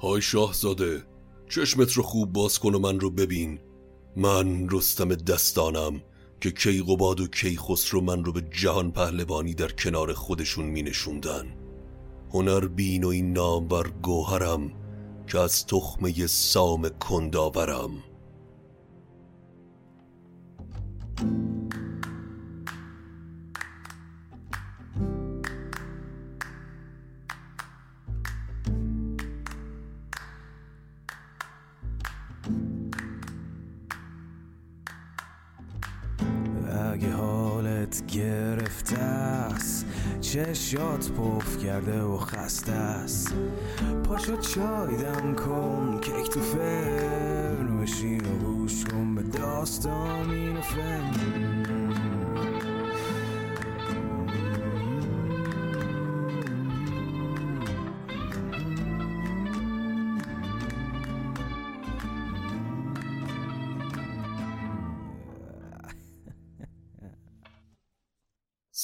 های شاهزاده چشمت رو خوب باز کن و من رو ببین. من رستم دستانم که کیقوباد و کیخسرو من رو به جهان پهلوانی در کنار خودشون می نشوندن هنر بین و این نام بر گوهرم که از تخمه سام کنداورم. گرفته است چشات پف کرده و خسته است پاشو چای دم کن کیک تو فرن بشین و گوش کن به داستان این و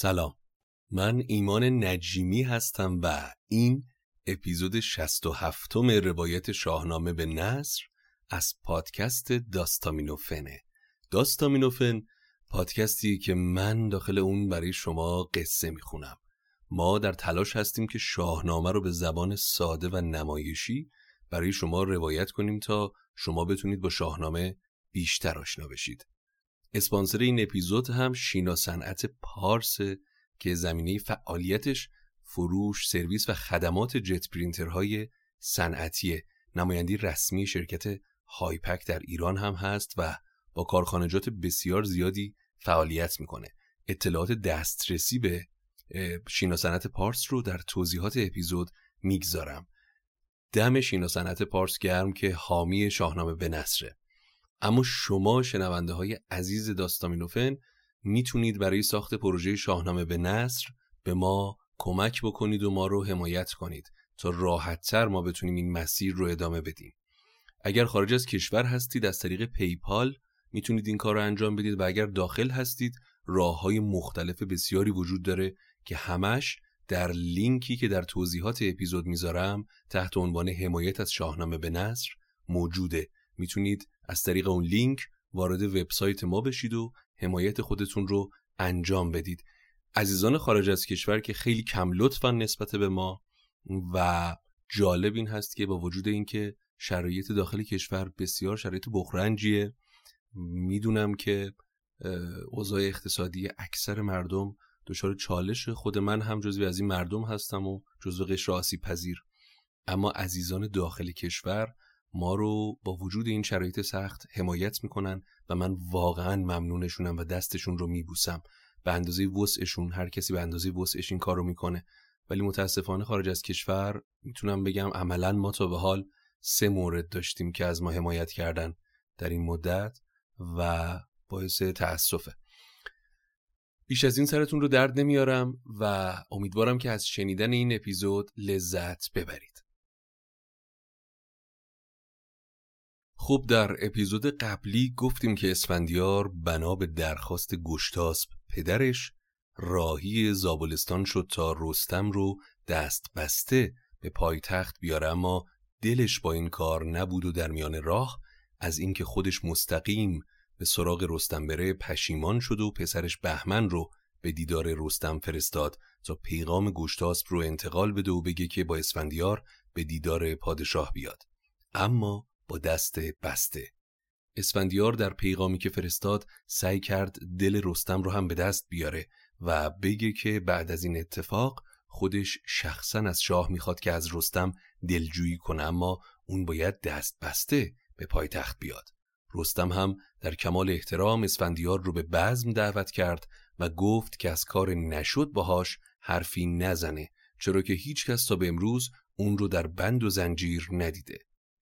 سلام. من ایمان نجیمی هستم و این اپیزود 67 م روایت شاهنامه به نصر از پادکست داستامینوفنه. داستامینوفن پادکستی که من داخل اون برای شما قصه می‌خونم. ما در تلاش هستیم که شاهنامه رو به زبان ساده و نمایشی برای شما روایت کنیم تا شما بتونید با شاهنامه بیشتر آشنا بشید. اسپانسر این اپیزود هم شینا صنعت پارس که زمینه فعالیتش فروش، سرویس و خدمات جت پرینترهای صنعتی نمایندی رسمی شرکت هایپک در ایران هم هست و با کارخانجات بسیار زیادی فعالیت می‌کنه. اطلاعات دسترسی به شینا صنعت پارس رو در توضیحات اپیزود می‌گذارم. دم شینا صنعت پارس گرم که حامی شاهنامه به نصره. اما شما شنونده های عزیز داستامینوفن می‌تونید برای ساخت پروژه شاهنامه به نصر به ما کمک بکنید و ما رو حمایت کنید تا راحتتر ما بتونیم این مسیر رو ادامه بدیم. اگر خارج از کشور هستید از طریق پیپال می‌تونید این کار رو انجام بدید و اگر داخل هستید راه های مختلف بسیاری وجود داره که همش در لینکی که در توضیحات اپیزود می‌ذارم تحت عنوان حمایت از شاهنامه به نصر موجوده می‌تونید از طریق اون لینک وارد وبسایت ما بشید و حمایت خودتون رو انجام بدید. عزیزان خارج از کشور که خیلی کم لطفا نسبت به ما و جالب این هست که با وجود اینکه شرایط داخل کشور بسیار شرایط بخرنجیه می‌دونم که اوضاع اقتصادی اکثر مردم دچار چالش خود من هم جزوی از این مردم هستم و جزو قشر آسیب پذیر اما عزیزان داخل کشور ما رو با وجود این شرایط سخت حمایت می‌کنن و من واقعا ممنونشونم و دستشون رو میبوسم. به اندازه وسعشون هر کسی به اندازه وسعش این کار رو می‌کنه. ولی متاسفانه خارج از کشور می‌تونم بگم عملا ما تا به حال سه مورد داشتیم که از ما حمایت کردن. در این مدت و باعث تأسفه. بیش از این سرتون رو درد نمیارم و امیدوارم که از شنیدن این اپیزود لذت ببرید. خب در اپیزود قبلی گفتیم که اسفندیار بنا به درخواست گشتاسب پدرش راهی زابلستان شد تا رستم رو دست بسته به پایتخت بیاره اما دلش با این کار نبود و در میان راه از اینکه خودش مستقیم به سراغ رستم بره پشیمان شد و پسرش بهمن رو به دیدار رستم فرستاد تا پیغام گشتاسب رو انتقال بده و بگه که با اسفندیار به دیدار پادشاه بیاد. اما با دست بسته. اسفندیار در پیغامی که فرستاد سعی کرد دل رستم رو هم به دست بیاره و بگه که بعد از این اتفاق خودش شخصا از شاه می‌خواد که از رستم دلجویی کنه اما اون باید دست بسته به پایتخت بیاد. رستم هم در کمال احترام اسفندیار رو به بزم دعوت کرد و گفت که از کار نشد باهاش حرفی نزنه چرا که هیچ کس تا به امروز اون رو در بند و زنجیر ندیده.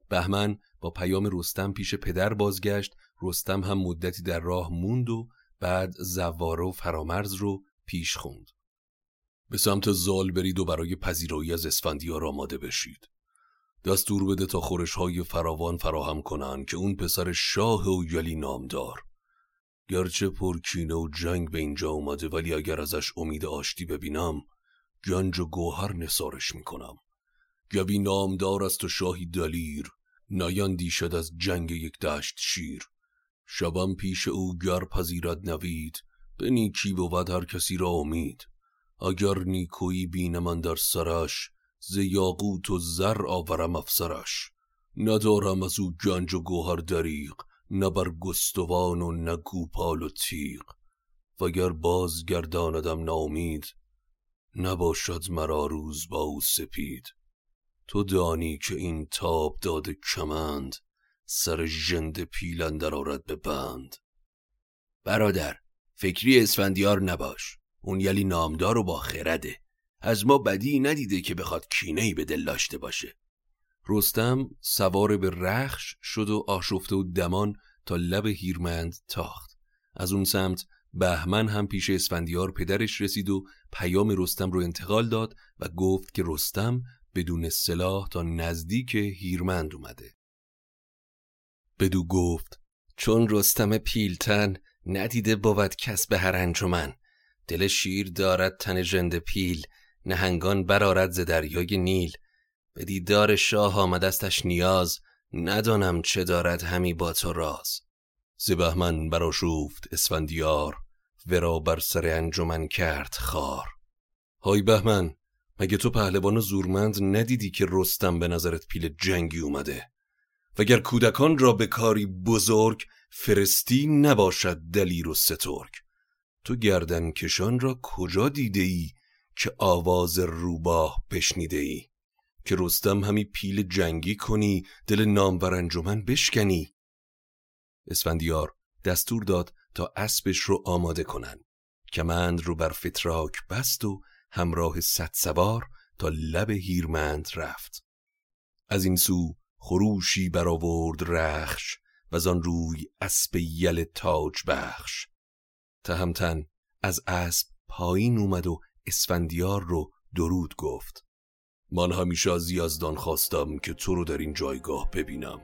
بهمن با پیام رستم پیش پدر بازگشت. رستم هم مدتی در راه موند و بعد زواره و فرامرز رو پیش خوند. به سمت زال برید و برای پذیرایی از اسفندیار آماده بشید. دستور بده تا خورش های فراوان فراهم کنن که اون پسر شاه و یلی نامدار. گرچه پرکینه و جنگ به اینجا اومده ولی اگر ازش امید آشتی ببینم گنج و گوهر نسارش می‌کنم. گوی نامدار است و شاهی دلیر. نایندی شد از جنگ یک دشت شیر. شبم پیش او گر پذیرد نوید به نیکی بود هر کسی را امید. اگر نیکویی بینم در سرش ز یاقوت و زر آورم افسرش. ندارم از او گنج و گوهر دریق نه بر گستوان و نه گوپال و تیغ. وگر باز گرداندم نامید نباشد مرا روز با او سپید. تو دانی که این تاب داده کمند سر ژند پیل اندر آرد به بند. برادر فکری اسفندیار نباش. اون یلی نامدار و با خرده. از ما بدی ندیده که بخواد کینه به دل داشته باشه. رستم سوار به رخش شد و آشفته و دمان تا لب هیرمند تاخت. از اون سمت بهمن هم پیش اسفندیار پدرش رسید و پیام رستم رو انتقال داد و گفت که رستم بدون سلاح تا نزدیک هیرمند اومده. بدو گفت چون رستم پیلتن ندیده بود کس به هر انجمن دل شیر دارد تن ژند پیل نهنگان برارد ز دریای نیل. به دیدار شاه آمدستش نیاز ندانم چه دارد همی با تو راز. ز بهمن براشوفت اسفندیار ورا بر سر انجمن کرد خار. های بهمن مگه تو پهلوان زورمند ندیدی که رستم به نظرت پیل جنگی اومده؟ وگر کودکان را به کاری بزرگ فرستی نباشد دلیر و سترگ. تو گردن کشان را کجا دیده ای که آواز روباه بشنیده ای که رستم همی پیل جنگی کنی دل نامور انجمن بشکنی؟ اسفندیار دستور داد تا اسبش رو آماده کنن کمند رو بر فتراک بست و همراه صد سوار تا لب هیرمند رفت. از این سو خروشی برآورد رخش و آن روی اسب یل تاج بخش. تهمتن از اسب پایین اومد و اسفندیار رو درود گفت. من همیشه از یزدان خواستم که تو رو در این جایگاه ببینم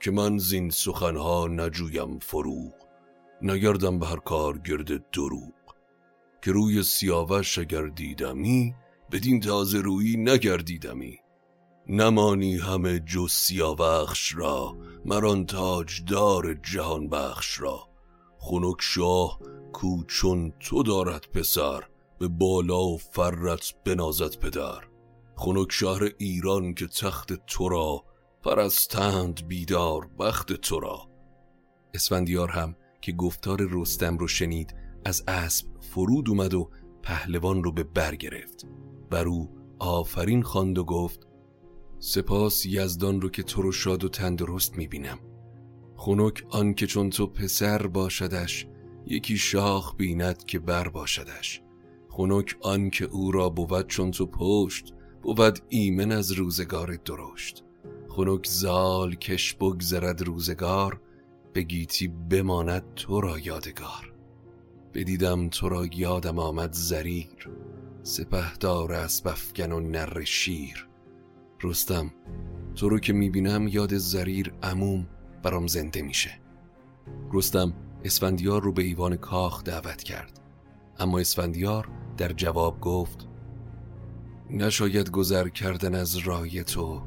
که من زین سخنها نجویم فروغ نگردم به هر کار گرد دروغ. که روی سیاوش اگر دیدمی بدین تازه روی نگردیدمی. نمانی همه جز سیاوخش را مران دار جهان بخش را. خنک شاه کو چون تو دارد پسر به بالا و فرت بنازد پدر. خنک شهر ایران که تخت تو را پرستند بیدار بخت تو را. اسفندیار هم که گفتار رستم رو شنید از اسب فرود اومد و پهلوان رو به بر گرفت. بر او آفرین خواند و گفت سپاس یزدان رو که تو رو شاد و تندرست می‌بینم. خنک آن که چون تو پسر باشدش یکی شاخ بیند که بر باشدش. خنک آن که او را بود چون تو پشت بود ایمن از روزگار درشت. خنک زال کش بگذرد روزگار به گیتی بماند تو را یادگار. بدیدم تو را یادم آمد زریر سپهدار اسب افگن و نر شیر. رستم تو رو که می‌بینم یاد زریر عموم برام زنده میشه. رستم اسفندیار رو به ایوان کاخ دعوت کرد. اما اسفندیار در جواب گفت نشاید گذر کردن از رای تو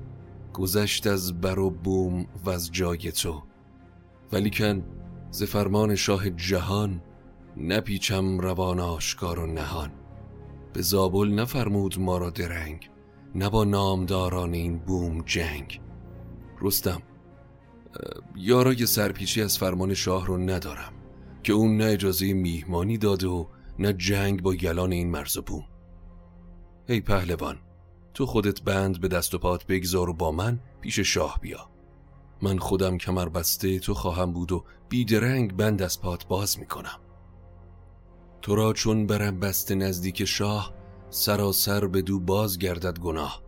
گذشت از بر و بوم و از جای تو. ولیکن ز فرمان شاه جهان نپیچم روان آشکار و نهان به زابل نفرمود ما را درنگ نه با نامداران این بوم جنگ. رستم یارای سرپیچی از فرمان شاه رو ندارم که اون نه اجازه میهمانی داده و نه جنگ با گلان این مرز و بوم. ای پهلوان تو خودت بند به دست و پات بگذار و با من پیش شاه بیا. من خودم کمر بسته تو خواهم بود و بیدرنگ بند از پات باز می‌کنم. تو را چون برم بسته نزدیک شاه سراسر به دو باز گردد گناه.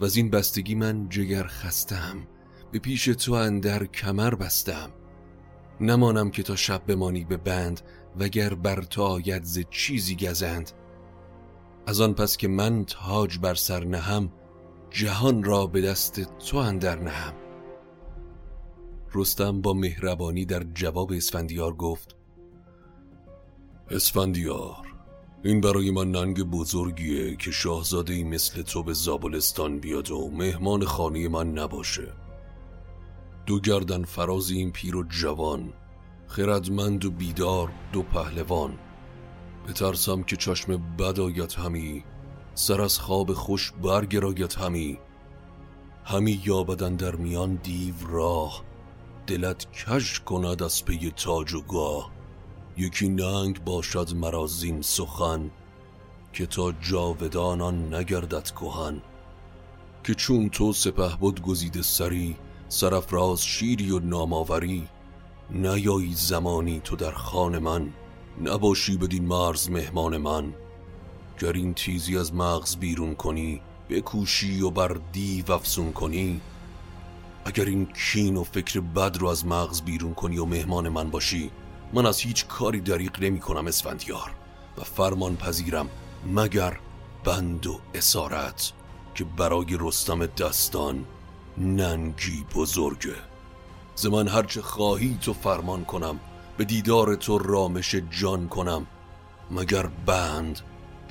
و از این بستگی من جگر خستم به پیش تو اندر کمر بستم. نمانم که تا شب بمانی به بند وگر بر تو آید ز چیزی گزند. از آن پس که من تاج بر سر نهم جهان را به دست تو اندر نهم. رستم با مهربانی در جواب اسفندیار گفت اسفندیار این برای من ننگ بزرگیه که شاهزاده ای مثل تو به زابلستان بیاد و مهمان خانه من نباشه. دو گردن فراز این پیر و جوان خردمند و بیدار دو پهلوان. بترسم که چشم بد آید همی سر از خواب خوش برگراید همی. همی یابدن در میان دیو راه دلت کش کند از پی تاج و گاه. یکی ننگ باشد مرازین سخن که تا جاودانان نگردد کهن. که چون تو سپه بود گزیده سری سرفراز شیری و ناماوری نیایی زمانی تو در خان من نباشی بدین مرز مهمان من. گر این تیزی از مغز بیرون کنی بکوشی و بر دیو افسون کنی. اگر این کین و فکر بد رو از مغز بیرون کنی و مهمان من باشی من از هیچ کاری دریق نمی کنم اسفندیار. و فرمان پذیرم مگر بند و اسارت که برای رستم دستان ننگی بزرگه. ز من هرچه خواهی تو فرمان کنم به دیدار تو رامش جان کنم. مگر بند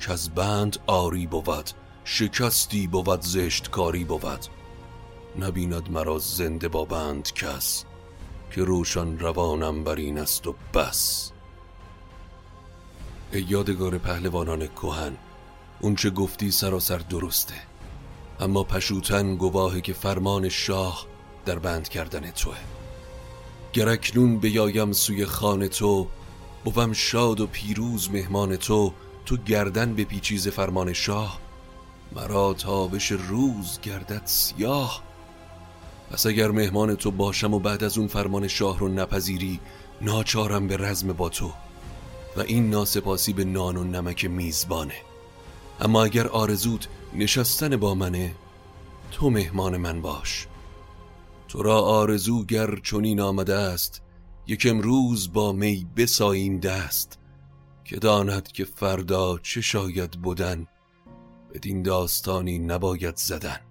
که از بند آری بود شکستی بود زشت کاری بود. نبیند مرا زنده با بند کس که روشن روانم بر این است و بس. ای یادگار پهلوانان کهن اون چه گفتی سراسر درسته اما پشوتن گواهه که فرمان شاه در بند کردن توه. گرکنون بیایم سوی خانه تو بوم شاد و پیروز مهمان تو تو گردن به پیچیز فرمان شاه. مرا تابش روز گردد سیاه. پس اگر مهمان تو باشم و بعد از اون فرمان شاه رو نپذیری ناچارم به رزم با تو. و این ناسپاسی به نان و نمک میزبانه. اما اگر آرزوت نشستن با منه تو مهمان من باش. تو را آرزو گر چنین آمده است یک امروز با می بساییم دست. که داند که فردا چه شاید بودن بدین داستانی نباید زدن.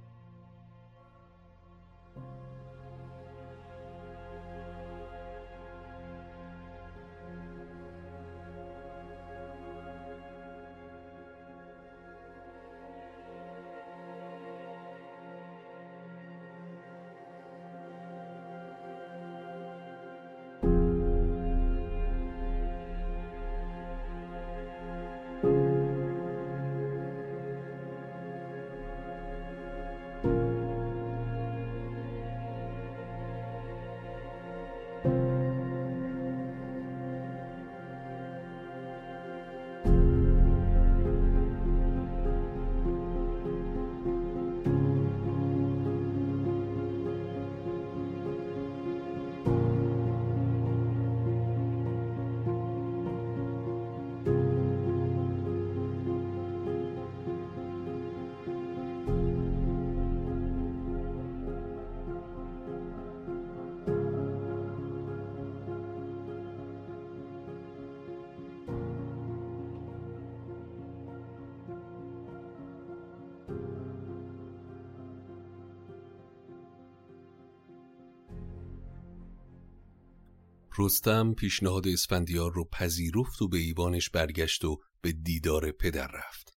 رستم پیشنهاد اسفندیار رو پذیرفت و به ایوانش برگشت و به دیدار پدر رفت.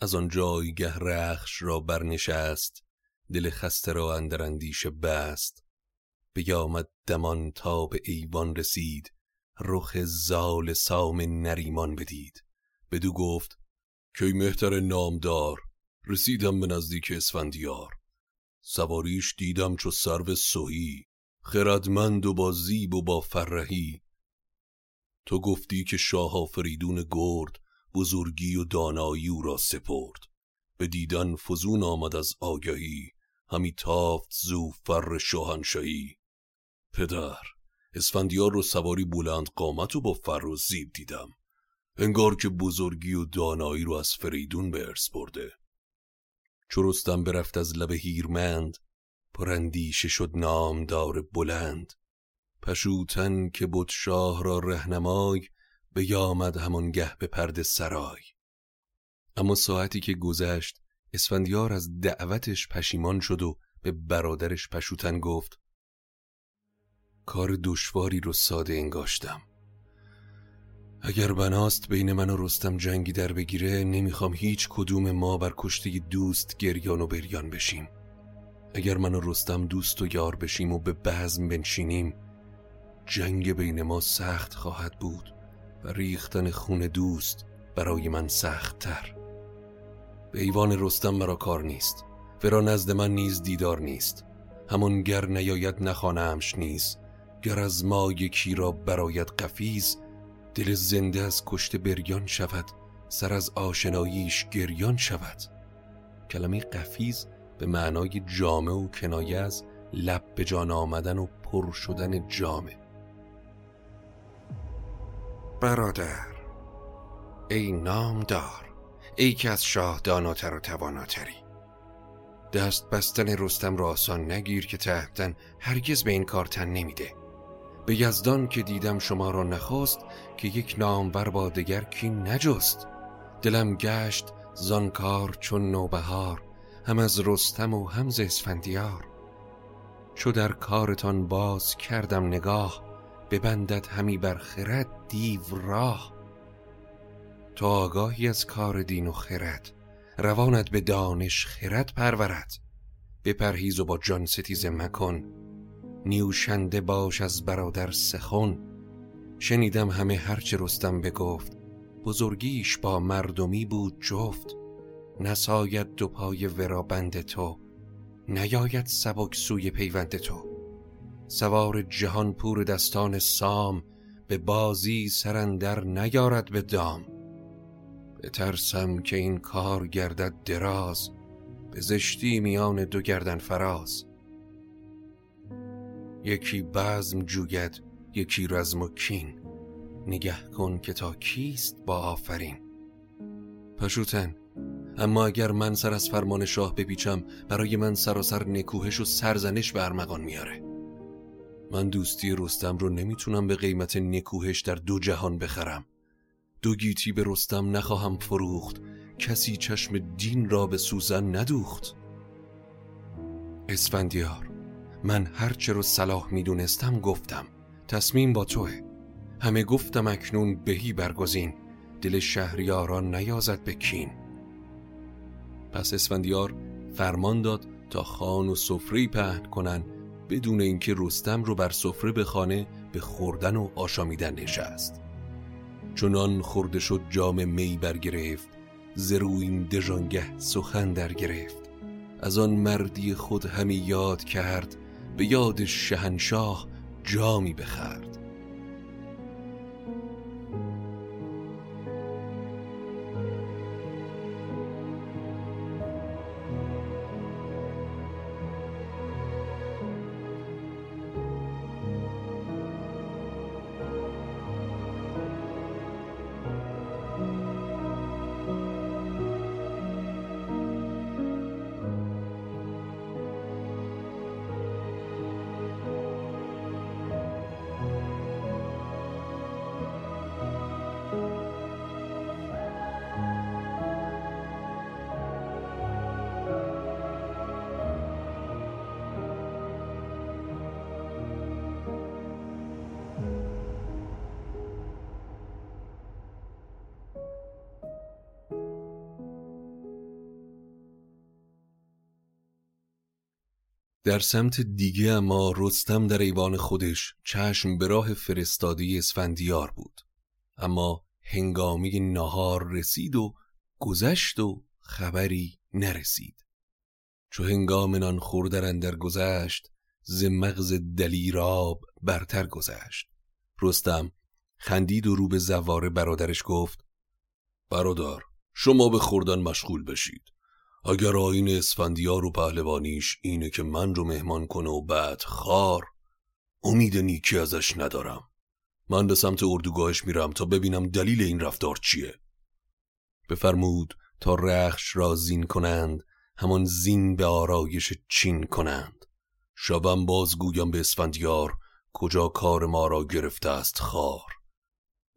از آن جایگه رخش را برنشست دل خسته را اندر اندیشه بست. بیامد دمان تا به ایوان رسید رخ زال سام نریمان بدید. بدو گفت کی مهتر نامدار رسیدم به نزدیک اسفندیار. سواریش دیدم چو سرو سوهی خردمند و با زیب و با فرهی تو گفتی که شاه آفریدون گرد بزرگی و دانایی او را سپرد. به دیدن فزون آمد از آگهی. همی تافت زو فر شاهنشاهی. پدر اسفندیار رو سواری بلند قامت و با فر و زیب دیدم. انگار که بزرگی و دانایی رو از فریدون به ارث برده. چو برفت از لب هیرمند پرندیشه شد نامدار بلند. پشوتن که بود شاه را رهنمای بیامد همانگه به پرد سرای. اما ساعتی که گذشت اسفندیار از دعوتش پشیمان شد و به برادرش پشوتن گفت کار دشواری رو ساده انگاشتم. اگر بناست بین من و رستم جنگی در بگیره نمی‌خوام هیچ کدوم ما بر کشته دوست گریان و بریان بشیم. اگر من و رستم دوست و یار بشیم و به بزم بنشینیم جنگ بین ما سخت خواهد بود و ریختن خون دوست برای من سخت تر به ایوان رستم مرا کار نیست. ورا نزد من نیز دیدار نیست. همون گر نیاید نخانمش نیز. گر از ما یکی را برایت قفیز دل زنده از کشته بریان شود. سر از آشناییش گریان شود. کلمه قفیز به معنای جامه و کنایه از لب به جان آمدن و پر شدن جامه برادر. ای نامدار ای که از شاه داناتر و تواناتری. دست بستن رستم را آسان نگیر که تهتن هرگز به این کار تن نمیده. به یزدان که دیدم شما را نخواست که یک نامور با دگر کی نجست. دلم گشت زانکار چون نوبهار. هم از رستم و هم ز اسفندیار. چو در کارتان باز کردم نگاه ببندد همی بر خرد دیو راه. تو آگاهی از کار دین و خرد روانت به دانش خرد پرورد. بپرهیز و با جان ستیزه مکن نیوشنده باش از برادر سخن. شنیدم همه هرچه رستم بگفت بزرگیش با مردمی بود جفت. نساید دو پای ورا بند تو نیاید سبک سوی پیوند تو. سوار جهان پور دستان سام به بازی سرندر نیارد به دام. بترسم که این کار گردد دراز به زشتی میان دو گردن فراز. یکی بزم جوید یکی رزم و کین. نگه کن که تا کیست با آفرین. پشوتن اما اگر من سر از فرمان شاه بپیچم برای من سراسر نکوهش و سرزنش به ارمغان میاره. من دوستی رستم رو نمی‌تونم به قیمت نکوهش در دو جهان بخرم. دو گیتی به رستم نخواهم فروخت. کسی چشم دین را به سوزن ندوخت. اسفندیار من هرچه رو صلاح می‌دونستم گفتم. تصمیم با توه. همه گفتم اکنون بهی برگزین. دل شهریاران نیازد به کین. پس اسفندیار فرمان داد تا خان و سفره پهن کنن بدون اینکه رستم رو بر سفره به خانه به خوردن و آشامیدن نشست. چنان خورده شد جام می برگرفت زروین دژانگه سخن در گرفت. از آن مردی خود همی یاد کرد به یاد شهنشاه جامی بخرد. در سمت دیگه اما رستم در ایوان خودش چشم به راه فرستادی اسفندیار بود. اما هنگامی نهار رسید و گذشت و خبری نرسید. چو هنگام نان خوردن در گذشت ز مغز دلیراب برتر گذشت. رستم خندید و رو به زواره برادرش گفت برادر شما به خوردن مشغول بشید. اگر آین اسفندیار و پهلوانیش اینه که من رو مهمان کنه و بعد خار امید نیکی ازش ندارم. من به سمت اردوگاهش میرم تا ببینم دلیل این رفتار چیه. بفرمود تا رخش را زین کنند همان زین به آرایش چین کنند. شبم باز گویم به اسفندیار کجا کار ما را گرفته است خار.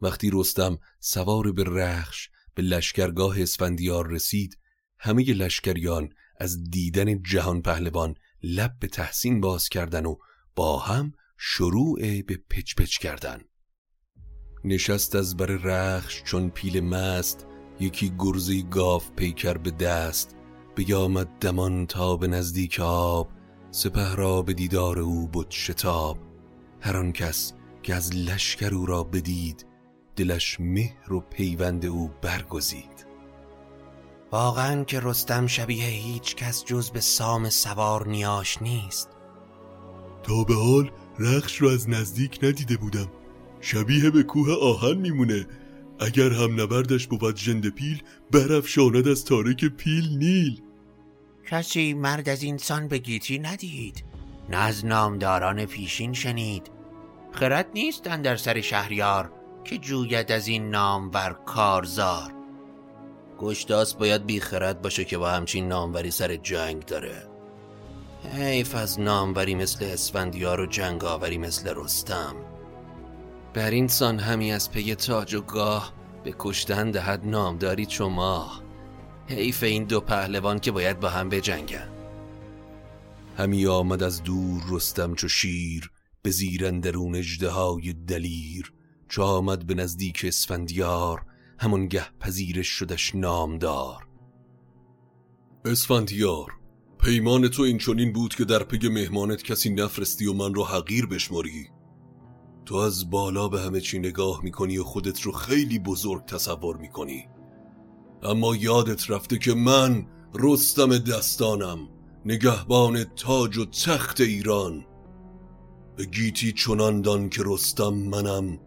وقتی رستم سوار به رخش به لشکرگاه اسفندیار رسید همه لشکریان از دیدن جهان پهلوان لب به تحسین باز کردن و با هم شروع به پچ پچ کردن. نشست از بر رخش چون پیل مست یکی گرزی گاف پیکر به دست. بیامد دمان تا به نزدیک آب سپه را به دیدار او بود شتاب. هر آن کس که از لشکر او را بدید دلش مهر و پیوند او برگزید. واقعا که رستم شبیه هیچ کس جز به سام سوار نیاش نیست. تا به حال رخش رو از نزدیک ندیده بودم. شبیه به کوه آهن میمونه. اگر هم نبردش بود جند پیل برف شاند از تارک پیل نیل. کسی مرد از اینسان به گیتی ندید. نه از نامداران پیشین شنید. خرد نیستن در سر شهریار که جوید از این نام ور کارزار. گشتاس باید بیخرد باشه که با همچین ناموری سر جنگ داره. حیف از ناموری مثل اسفندیار و جنگاوری مثل رستم. بر این سان همی از پی تاج و گاه به کشتن دهد نامداری چو ماه. حیف این دو پهلوان که باید با هم بجنگن. همی آمد از دور رستم چو شیر به زیر درون اژدهای دلیر. چو آمد به نزدیک اسفندیار همانگه پذیرش شدش نامدار. اسفندیار پیمان تو این چنین بود که در پی مهمانت کسی نفرستی و من رو حقیر بشماری تو از بالا به همه چی نگاه می‌کنی و خودت رو خیلی بزرگ تصور می‌کنی. اما یادت رفته که من رستم دستانم نگهبان تاج و تخت ایران. به گیتی چنان دان که رستم منم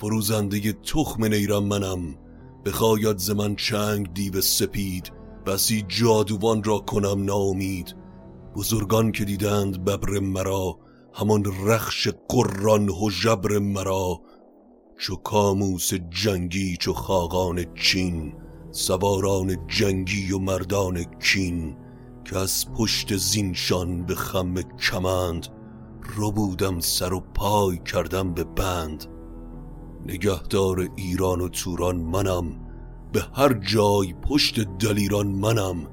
فروزنده تخم نیرم منم. بخواید ز من چنگ دیو سپید بسی جادوان را کنم ناامید. بزرگان که دیدند ببر مرا همان رخش قران جبر مرا. چو کاموس جنگی چو خاقان چین سواران جنگی و مردان کین که از پشت زینشان به خم کمند رو بودم سر و پای کردم به بند. نگهدار ایران و توران منم. به هر جای پشت دلیران منم.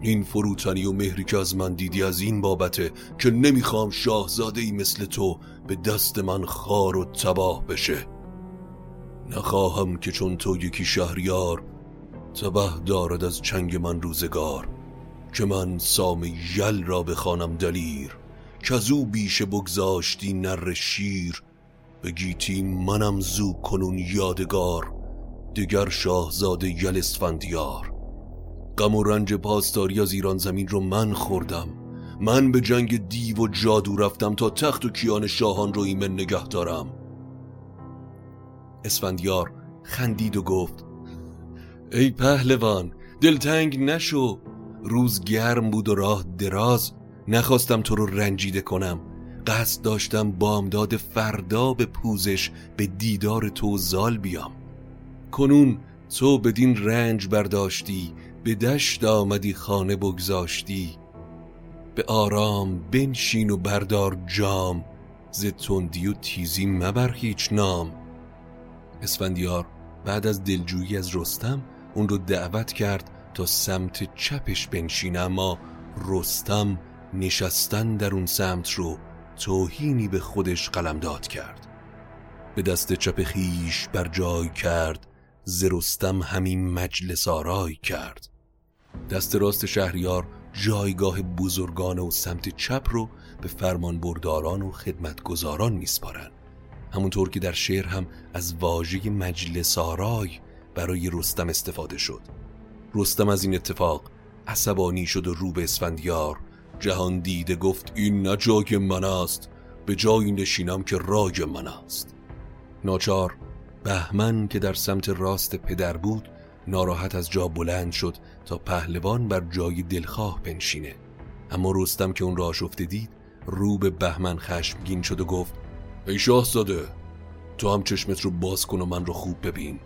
این فروتنی و مهری که از من دیدی از این بابته که نمی‌خوام شاهزاده ای مثل تو به دست من خار و تباه بشه. نخواهم که چون تو یکی شهریار تبه دارد از چنگ من روزگار که من سام یل را بخوانم دلیر که از او بیشه بگذاشتی نر شیر بگیتی منم زو کنون یادگار دیگر شاهزاده یل اسفندیار غم و رنج پاسداری از ایران زمین رو من خوردم. من به جنگ دیو و جادو رفتم تا تخت و کیان شاهان رو ایمن نگه دارم. اسفندیار خندید و گفت ای پهلوان دلتنگ نشو. روز گرم بود و راه دراز. نخواستم تو رو رنجیده کنم. قصد داشتم بامداد فردا به پوزش به دیدار تو زال بیام. کنون تو بدین رنج برداشتی به دشت آمدی خانه بگذاشتی. به آرام بنشین و بردار جام ز تندی و تیزی مبر هیچ نام. اسفندیار بعد از دلجویی از رستم اون رو دعوت کرد تا سمت چپش بنشین اما رستم نشستن در اون سمت رو توهینی به خودش قلمداد کرد. به دست چپ خیش بر جای کرد ز رستم همین مجلس آرای کرد. دست راست شهریار جایگاه بزرگان و سمت چپ رو به فرمان برداران و خدمتگزاران میسپارن همونطور که در شعر هم از واژه مجلس آرای برای رستم استفاده شد. رستم از این اتفاق عصبانی شد و رو به اسفندیار جهان دیده گفت این نه جای من است به جایی نشینم که راج من است. ناچار بهمن که در سمت راست پدر بود ناراحت از جا بلند شد تا پهلوان بر جای دلخواه بنشینه. اما رستم که اون را شفته دید رو به بهمن خشمگین شد و گفت ای شاهزاده تو هم چشمت رو باز کن و من رو خوب ببین.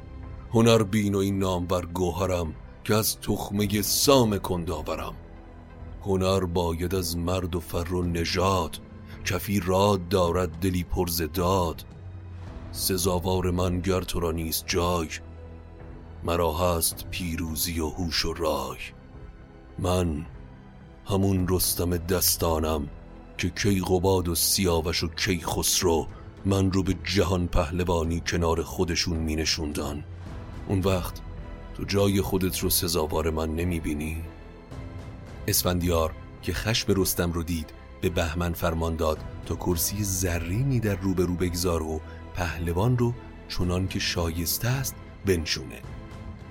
هنر بین و این نامور گوهرم که از تخمه سام کنداورم. هنر باید از مرد و فر و نژاد. کفی راد دارد دلی پرز داد. سزاوار من گر تو را نیست جای مرا هست پیروزی و هوش و رای. من همون رستم دستانم که کی قباد و سیاوش و کی خسرو من رو به جهان پهلوانی کنار خودشون می نشوندن. اون وقت تو جای خودت رو سزاوار من نمی بینی؟ اسفندیار که خشم رستم رو دید به بهمن فرمان داد تا کرسی زرینی در روبرو بگذار و پهلوان رو چنان که شایسته است بنشونه.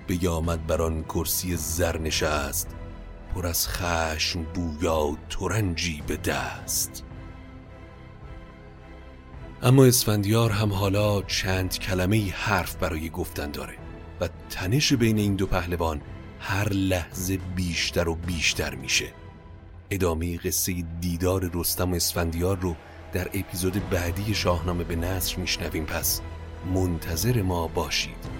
بیامد بر آن کرسی زر نشست پر از خشم بویا ترنجی به دست. اما اسفندیار هم حالا چند کلمه حرف برای گفتن داره و تنش بین این دو پهلوان هر لحظه بیشتر و بیشتر میشه. ادامه قصه دیدار رستم و اسفندیار رو در اپیزود بعدی شاهنامه به نصر میشنویم. پس منتظر ما باشید.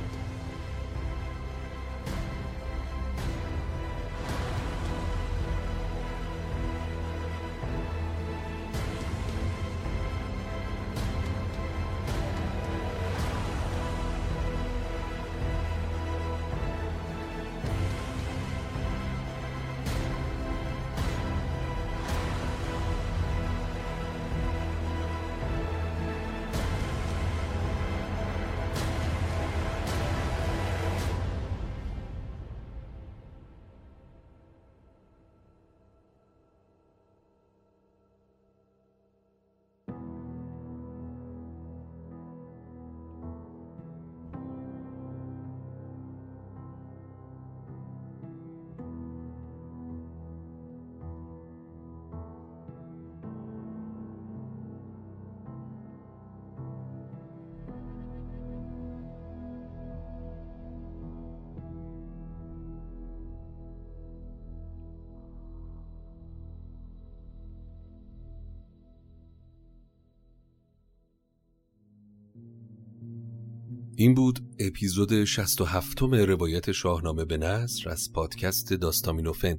این بود اپیزود 67 روایت شاهنامه به نصر از پادکست داستامینوفن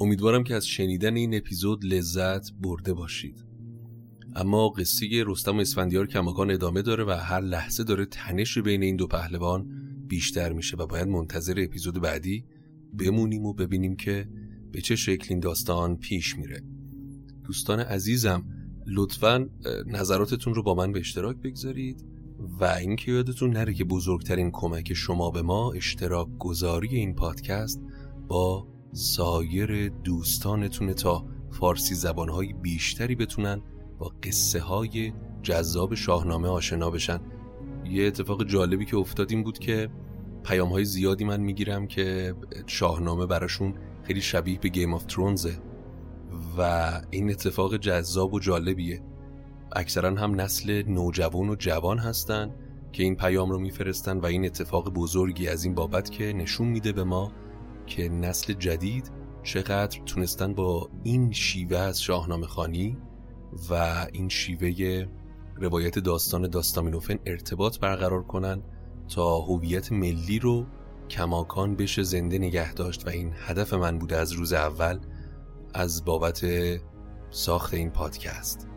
امیدوارم که از شنیدن این اپیزود لذت برده باشید. اما قصه رستم و اسفندیار کماکان ادامه داره و هر لحظه داره تنش بین این دو پهلوان بیشتر میشه و باید منتظر اپیزود بعدی بمونیم و ببینیم که به چه شکل این داستان پیش میره. دوستان عزیزم لطفا نظراتتون رو با من به اشتراک بگذارید. و اینکه یادتون نره که بزرگترین کمک شما به ما اشتراک گذاری این پادکست با سایر دوستانتونه تا فارسی زبانهای بیشتری بتونن با قصه های جذاب شاهنامه آشنا بشن. یه اتفاق جالبی که افتاد این بود که پیام های زیادی من می‌گیرم که شاهنامه براشون خیلی شبیه به Game of Thrones ه و این اتفاق جذاب و جالبیه. اکثرا هم نسل نوجوان و جوان هستند که این پیام رو میفرستن و این اتفاق بزرگی از این بابت که نشون میده به ما که نسل جدید چقدر تونستن با این شیوه از شاهنامه خانی و این شیوه روایت داستان داستامینوفن ارتباط برقرار کنن تا هویت ملی رو کماکان بشه زنده نگه داشت و این هدف من بوده از روز اول از بابت ساخت این پادکست.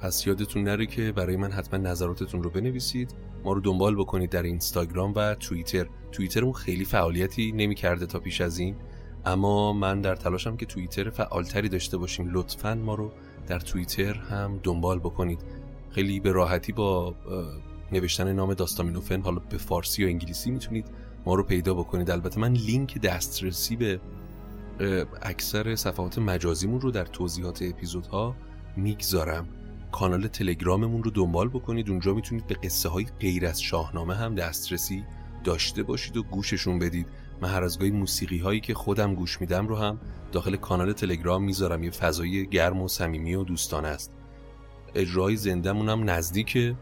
پس یادتون نره که برای من حتما نظراتتون رو بنویسید. ما رو دنبال بکنید در اینستاگرام و توییتر. توییترمون خیلی فعالیتی نمی‌کرده تا پیش از این. اما من در تلاشم که توییتر فعالتری داشته باشیم. لطفا ما رو در توییتر هم دنبال بکنید. خیلی به راحتی با نوشتن نام داستامینوفن حالا به فارسی یا انگلیسی می‌تونید ما رو پیدا بکنید. البته من لینک دسترسی به اکثر صفحات مجازیمون رو در توضیحات اپیزودها می‌گذارم. کانال تلگراممون رو دنبال بکنید. اونجا می‌تونید به قصه های غیر از شاهنامه هم دسترسی داشته باشید و گوششون بدید. من هر از گاهی موسیقی هایی که خودم گوش میدم رو هم داخل کانال تلگرام می‌ذارم. یه فضای گرم و صمیمی و دوستانه است. اجرای زندهمون هم نزدیکه.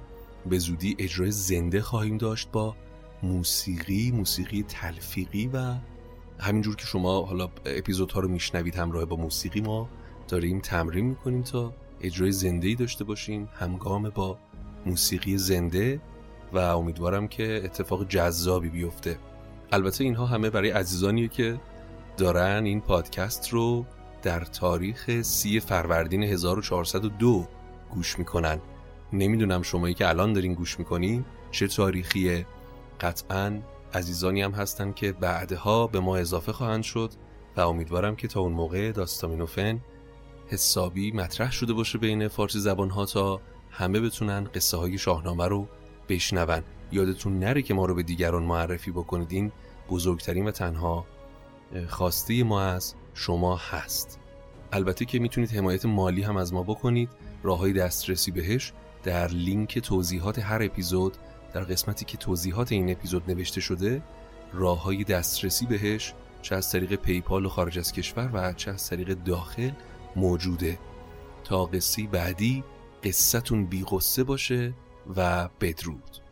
به زودی اجرای زنده خواهیم داشت با موسیقی موسیقی تلفیقی و همینجور که شما حالا اپیزودها رو میشنوید همراه با موسیقی ما داریم تمرین می‌کنیم تا اجرای زنده داشته باشیم همگام با موسیقی زنده و امیدوارم که اتفاق جذابی بیفته. البته اینها همه برای عزیزانیه که دارن این پادکست رو در تاریخ سی فروردین 1402 گوش می‌کنن. نمی‌دونم شمایی که الان دارین گوش می‌کنین چه تاریخیه. قطعا عزیزانی هم هستن که بعدها به ما اضافه خواهند شد و امیدوارم که تا اون موقع داستامینوفن حسابی مطرح شده باشه بین فارسی زبان ها تا همه بتونن قصه های شاهنامه رو بشنون. یادتون نره که ما رو به دیگران معرفی بکنید این بزرگترین و تنها خواسته ما از شما هست. البته که می‌تونید حمایت مالی هم از ما بکنید. راه های دسترسی بهش در لینک توضیحات هر اپیزود در قسمتی که توضیحات این اپیزود نوشته شده راه های دسترسی بهش چه از طریق پیپال و خارج از کشور و چه از طریق داخل موجوده. تا قصی بعدی قصتون بی باشه و بدرود.